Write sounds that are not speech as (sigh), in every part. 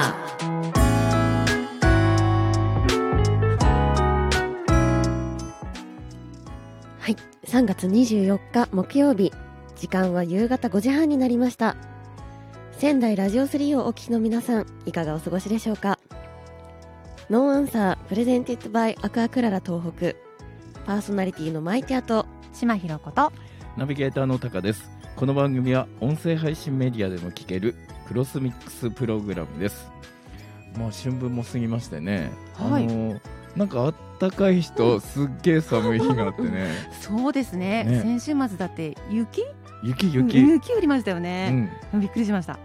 はい。3月24日木曜日。時間は夕方5時半になりました。仙台ラジオ3をお聞きの皆さんいかがお過ごしでしょうか？ No Answer presented by アクアクララ東北。パーソナリティのマイティアと島ひろことナビゲーターのタカです。この番組は音声配信メディアでも聞けるクロスミックスプログラムです。まあ春分も過ぎましてね、はい。あのなんかあったかい日とすっげえ寒い日があってね。(laughs) そうですね。ね。先週末だって雪？雪雪、雪降りましたようね、ん、びっくりしました。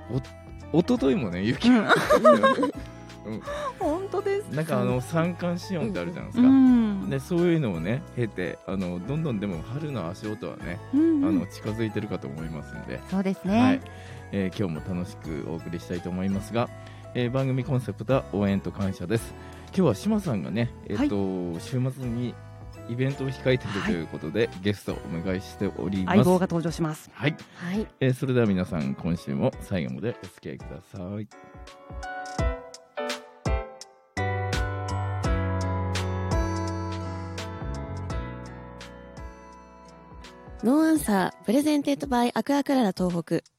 一昨日もね雪、うん (laughs) 本当です。なんかあの三寒四温ってあるじゃないですうか、ん。でそういうのをね経てあのどんどんでも春の足音はね、うんうん。あの近づいてるかと思いますので、そうですはい。ね、えー今日も楽しくお送りしたいと思いますが、えー番組コンセプトは応援と感謝です。今日は島さんがね、えっと週末にイベントを控えているということで、ゲストをお迎えしております。相棒が登場します。はい、はい。えーそれでは皆さん今週も最後までお付き合いください。No Answer presented by アクアクララ東北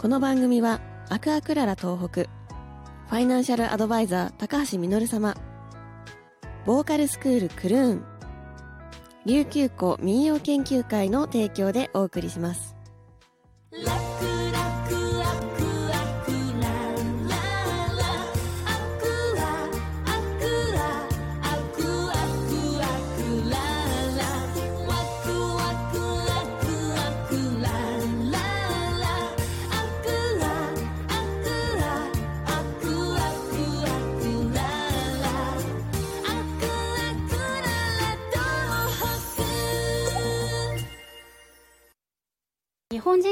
この番組はアクアクララ東北ファイナンシャルアドバイザー高橋実様ボーカルスクールクルーン琉球湖民謡研究会の提供でお送りします。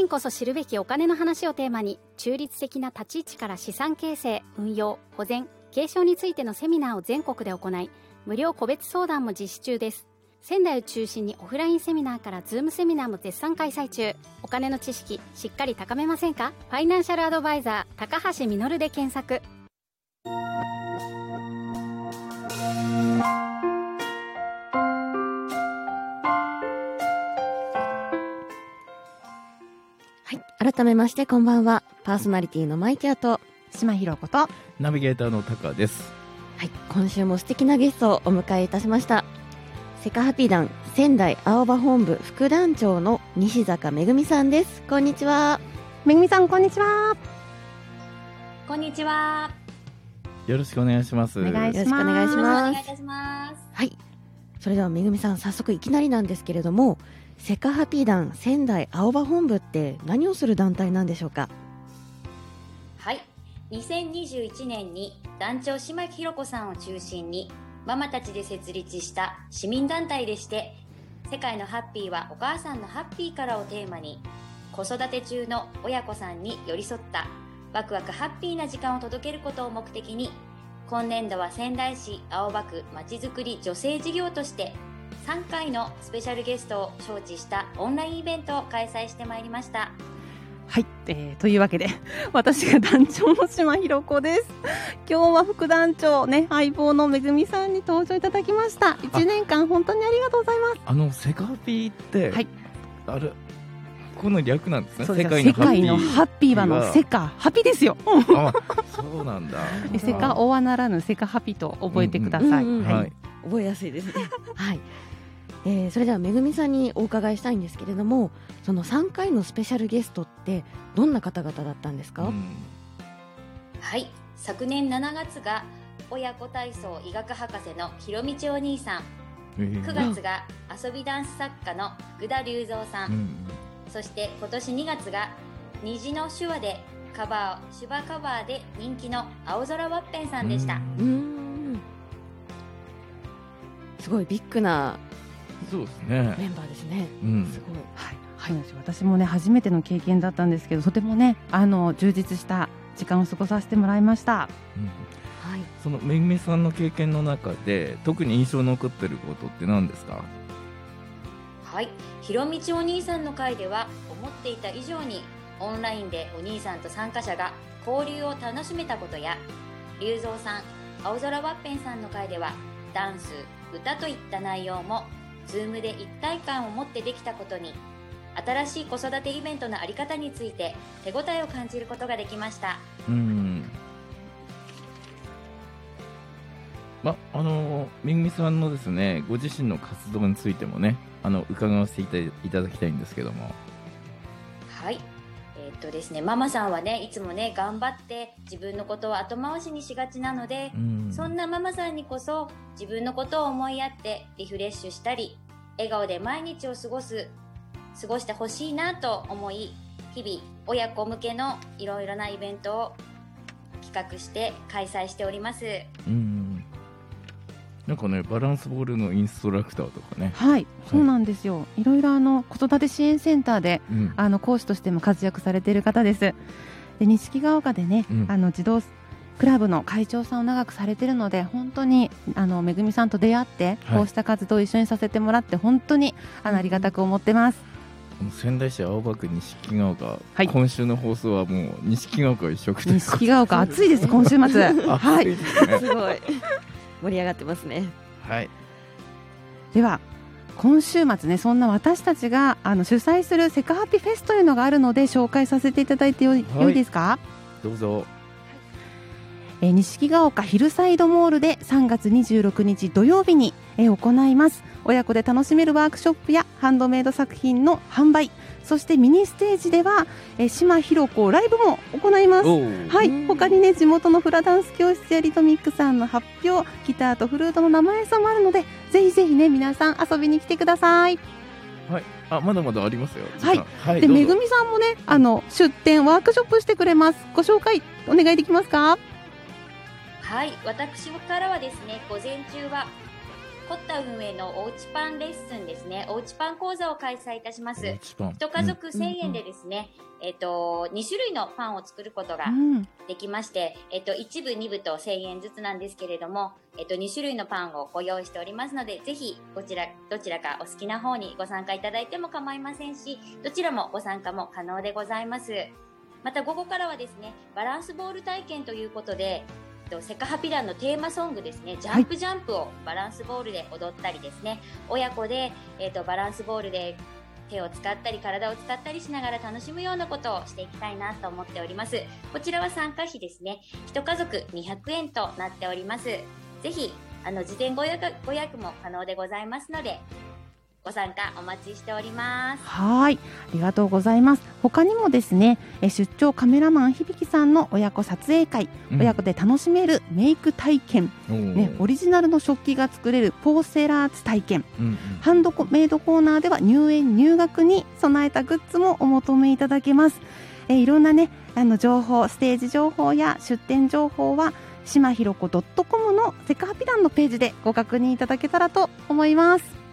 人こそ知るべきお金の話をテーマに中立的な立ち位置から資産形成運用保全継承についてのセミナーを全国で行い無料個別相談も実施中です。仙台を中心にオフラインセミナーからズームセミナーも絶賛開催中。お金の知識しっかり高めませんか？ファイナンシャルアドバイザー高橋実で検索。はい。改めましてこんばんは。パーソナリティのマイティアと島ひろことナビゲーターのタカです。はい。今週も素敵なゲストをお迎えいたしました。セカハピ団仙台青葉本部副団長の西坂めぐみさんです。こんにちは。めぐみさんこんにちは。こんにちは。よろしくお願いします。お願いしよろしくお願いしおます。願いいたします。はい。それではめぐみさん早速いきなりなんですけれどもセカハピ団仙台青葉本部って何をする団体なんでしょうか？はい。2021年に団長島木ひろ子さんを中心にママたちで設立した市民団体でして世界のハッピーはお母さんのハッピーからをテーマに子育て中の親子さんに寄り添ったワクワクハッピーな時間を届けることを目的に今年度は仙台市青葉区まちづくり女性事業として3回のスペシャルゲストを招致したオンラインイベントを開催してまいりました。はい、えーというわけで (laughs) 私が団長の島ひろ子です。今日は副団長ね相棒のめぐみさんに登場いただきました。1年間本当にありがとうございます。あのセカピーって、はい。あれこの略なんですね。世界のハッピー。界のハッピーはのセカハピですよ。あそうなんだ。(laughs) えセカオアならぬセカハピと覚えてください、ははい。い、覚えやすいですね。(laughs) はい、えーそれではめぐみさんにお伺いしたいんですけれどもその3回のスペシャルゲストってどんな方々だったんですか、うん。はい。昨年7月が親子体操医学博士のひろみちお兄さん。えー。9月が遊びダンス作家の福田隆三さん、うんそして今年2月が虹の手話でカバー手話カバーで人気の青空ワッペンさんでした、うーん。すごいビッグなそうですね。メンバーですね。うん。すごい。はい、そうなんですよ私もね初めての経験だったんですけどとてもねあの充実した時間を過ごさせてもらいました。うん。はい。そのめぐみさんの経験の中で特に印象に残ってることって何ですか？はい。ひろみちお兄さんの会では思っていた以上にオンラインでお兄さんと参加者が交流を楽しめたことや龍造さん青空ワッペンさんの会ではダンス歌といった内容も Zoom で一体感を持ってできたことに新しい子育てイベントのあり方について手応えを感じることができました。うん。まあのめぐみさんのですねご自身の活動についてもねあの伺わせていたいただきたいんですけども。はいえーっとですねママさんはねいつもね頑張って自分のことを後回しにしがちなのでうん。そんなママさんにこそ自分のことを思いやってリフレッシュしたり笑顔で毎日を過ごす過ごしてほしいなと思い日々親子向けのいろいろなイベントを企画して開催しております。うんなんかねバランスボールのインストラクターとかね、はい、そうなんですよ。いろいろあの子育て支援センターでうん。あの講師としても活躍されている方です。で錦ヶ丘でね、うん。あの児童クラブの会長さんを長くされているので本当にあのめぐみさんと出会って、はい。こうした活動を一緒にさせてもらって本当にあのありがたく思ってます。仙台市青葉区錦ヶ丘、はい。今週の放送はもう錦ヶ丘一色ということ錦ヶ丘暑いです今週末。(laughs) は暑い。すごい盛り上がってますね。はい。では今週末ねそんな私たちがあの主催するセカハピフェスというのがあるので紹介させていただいてよい,、はい。いですか？どうぞ。えー錦ヶ丘ヒルサイドモールで3月26日土曜日に、えー行います。親子で楽しめるワークショップやハンドメイド作品の販売そしてミニステージでは、えー島ひろ子ライブも行います。はい。他にね地元のフラダンス教室やリトミックさんの発表ギターとフルートの生演奏もあるのでぜひぜひね皆さん遊びに来てください。はい。あまだまだありますよ。はい。はいでめぐみさんもねあの出店ワークショップしてくれます。ご紹介お願いできますか？はい。私からはですね午前中はコッタ運営のおうちパンレッスンですね。おうちパン講座を開催いたします。一家族1000円でですね、えっ、と、2種類のパンを作ることがうん。できまして、えっ、と、1部、2部と1000円ずつなんですけれども、えっ、と、2種類のパンをご用意しておりますので、ぜひ、こちら、どちらかお好きな方にご参加いただいても構いませんし、どちらもご参加も可能でございます。また、午後からはですね、バランスボール体験ということで、とセカハピランのテーマソングですね、ジャンプジャンプをバランスボールで踊ったりですね、親子で、えっとバランスボールで手を使ったり体を使ったりしながら楽しむようなことをしていきたいなと思っております。こちらは参加費ですね、一家族200円となっております。ぜひ、あの、事前ご予約ご予約も可能でございますので、ご参加お待ちしております。はい、ありがとうございます。他にもですね、え出張カメラマン響さんの親子撮影会、うん親子で楽しめるメイク体験、ね、オリジナルの食器が作れるポーセラーツ体験、うんうんハンドメイドコーナーでは入園入学に備えたグッズもお求めいただけます。えーいろんなね、あの情報、ステージ情報や出店情報は島ひろこ .com のセカハピランのページでご確認いただけたらと思います。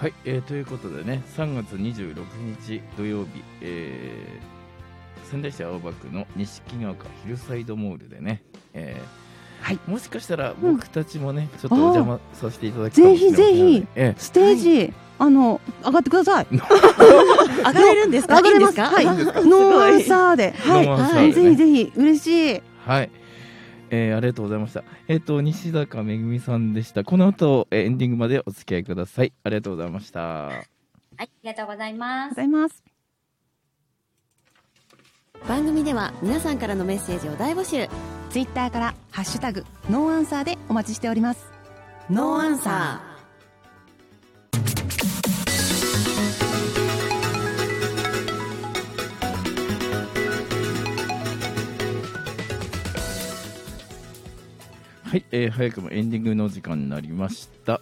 はい、えーということでね3月26日土曜日、えー仙台市青葉区の錦ヶ丘ヒルサイドモールでね、えーはい。もしかしたらうん。僕たちもね、ちょっとお邪魔させていただくかもぜひぜひえステージ、あの上がってください。(laughs) 上がれるんですか？上がれます。か？はい。ノーアンサーで、はい。ぜひぜひ。嬉しい。ーはい、えーありがとうございましたえっ、と西坂めぐみさんでしたこの後、えーエンディングまでお付き合いくださいありがとうございましたはい、ありがとうございますござ。います。番組では皆さんからのメッセージを大募集ツイッターからハッシュタグノーアンサーでお待ちしております。ノーアンサはい、えー早くもエンディングの時間になりました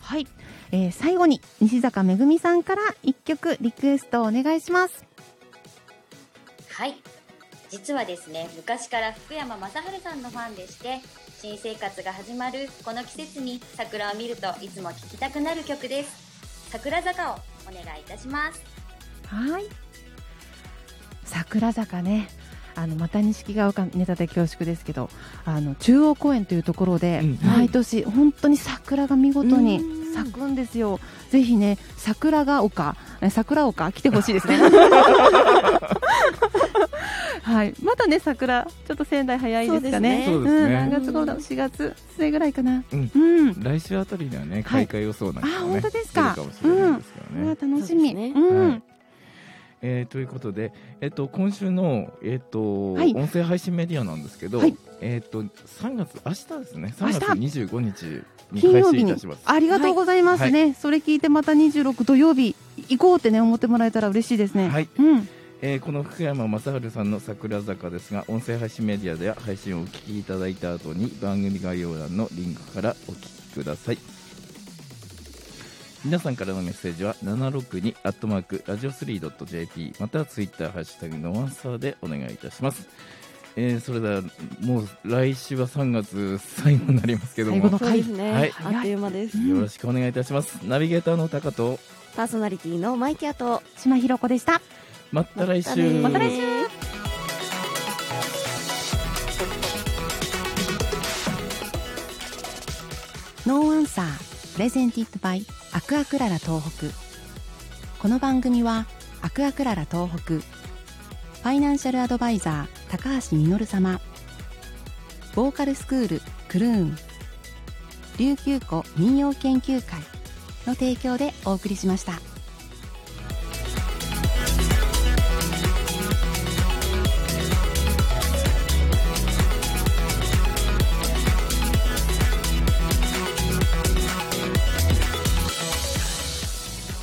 はい。えー最後に西坂めぐみさんから一曲リクエストをお願いします。はい。実はですね、昔から福山雅治さんのファンでして、新生活が始まるこの季節に桜を見るといつも聴きたくなる曲です。桜坂をお願いいたします。はい。桜坂ね。あのまた錦ヶ丘ネタで恐縮ですけどあの中央公園というところで、うん。毎年本当に桜が見事にうん。咲くんですよ。ぜひね桜が丘え桜丘来てほしいですね。(laughs) (laughs) はい、まだね桜ちょっと仙台早いですかね。そうですね。ん、何月頃だ？ろう4月末ぐらいかな。うん。うん。来週あたりにはね開花予想なんかあもね、本当ですか。出るかもしれないですからね。うわ楽しみ。うん。はいえーということで、えっと、今週の、えっとはい。音声配信メディアなんですけど、はい。えっと3月明日ですね。明日。3月25日に配金曜日に信いたします。ありがとうございますね、それ聞いてまた26土曜日行こうってね思ってもらえたら嬉しいですね。はい。うん。えーこの福山雅治さんの桜坂ですが音声配信メディアでは配信をお聞きいただいた後に番組概要欄のリンクからお聞きください皆さんからのメッセージは762アットマークラジオ 3.jp またはツイッターハッシュタグのワンサーでお願いいたします。えーそれではもう来週は3月最後になりますけども。最後のそうですね、はい。あっという間です。よろしくお願いいたします。ナビゲーターのタカと。パーソナリティのマイキアと。島ひろ子でした。また来週。また来週プレゼンティッドバイアクアクララ東北。この番組はアクアクララ東北。ファイナンシャルアドバイザー高橋実様ボーカルスクールクルーン。琉球湖民謡研究会の提供でお送りしました。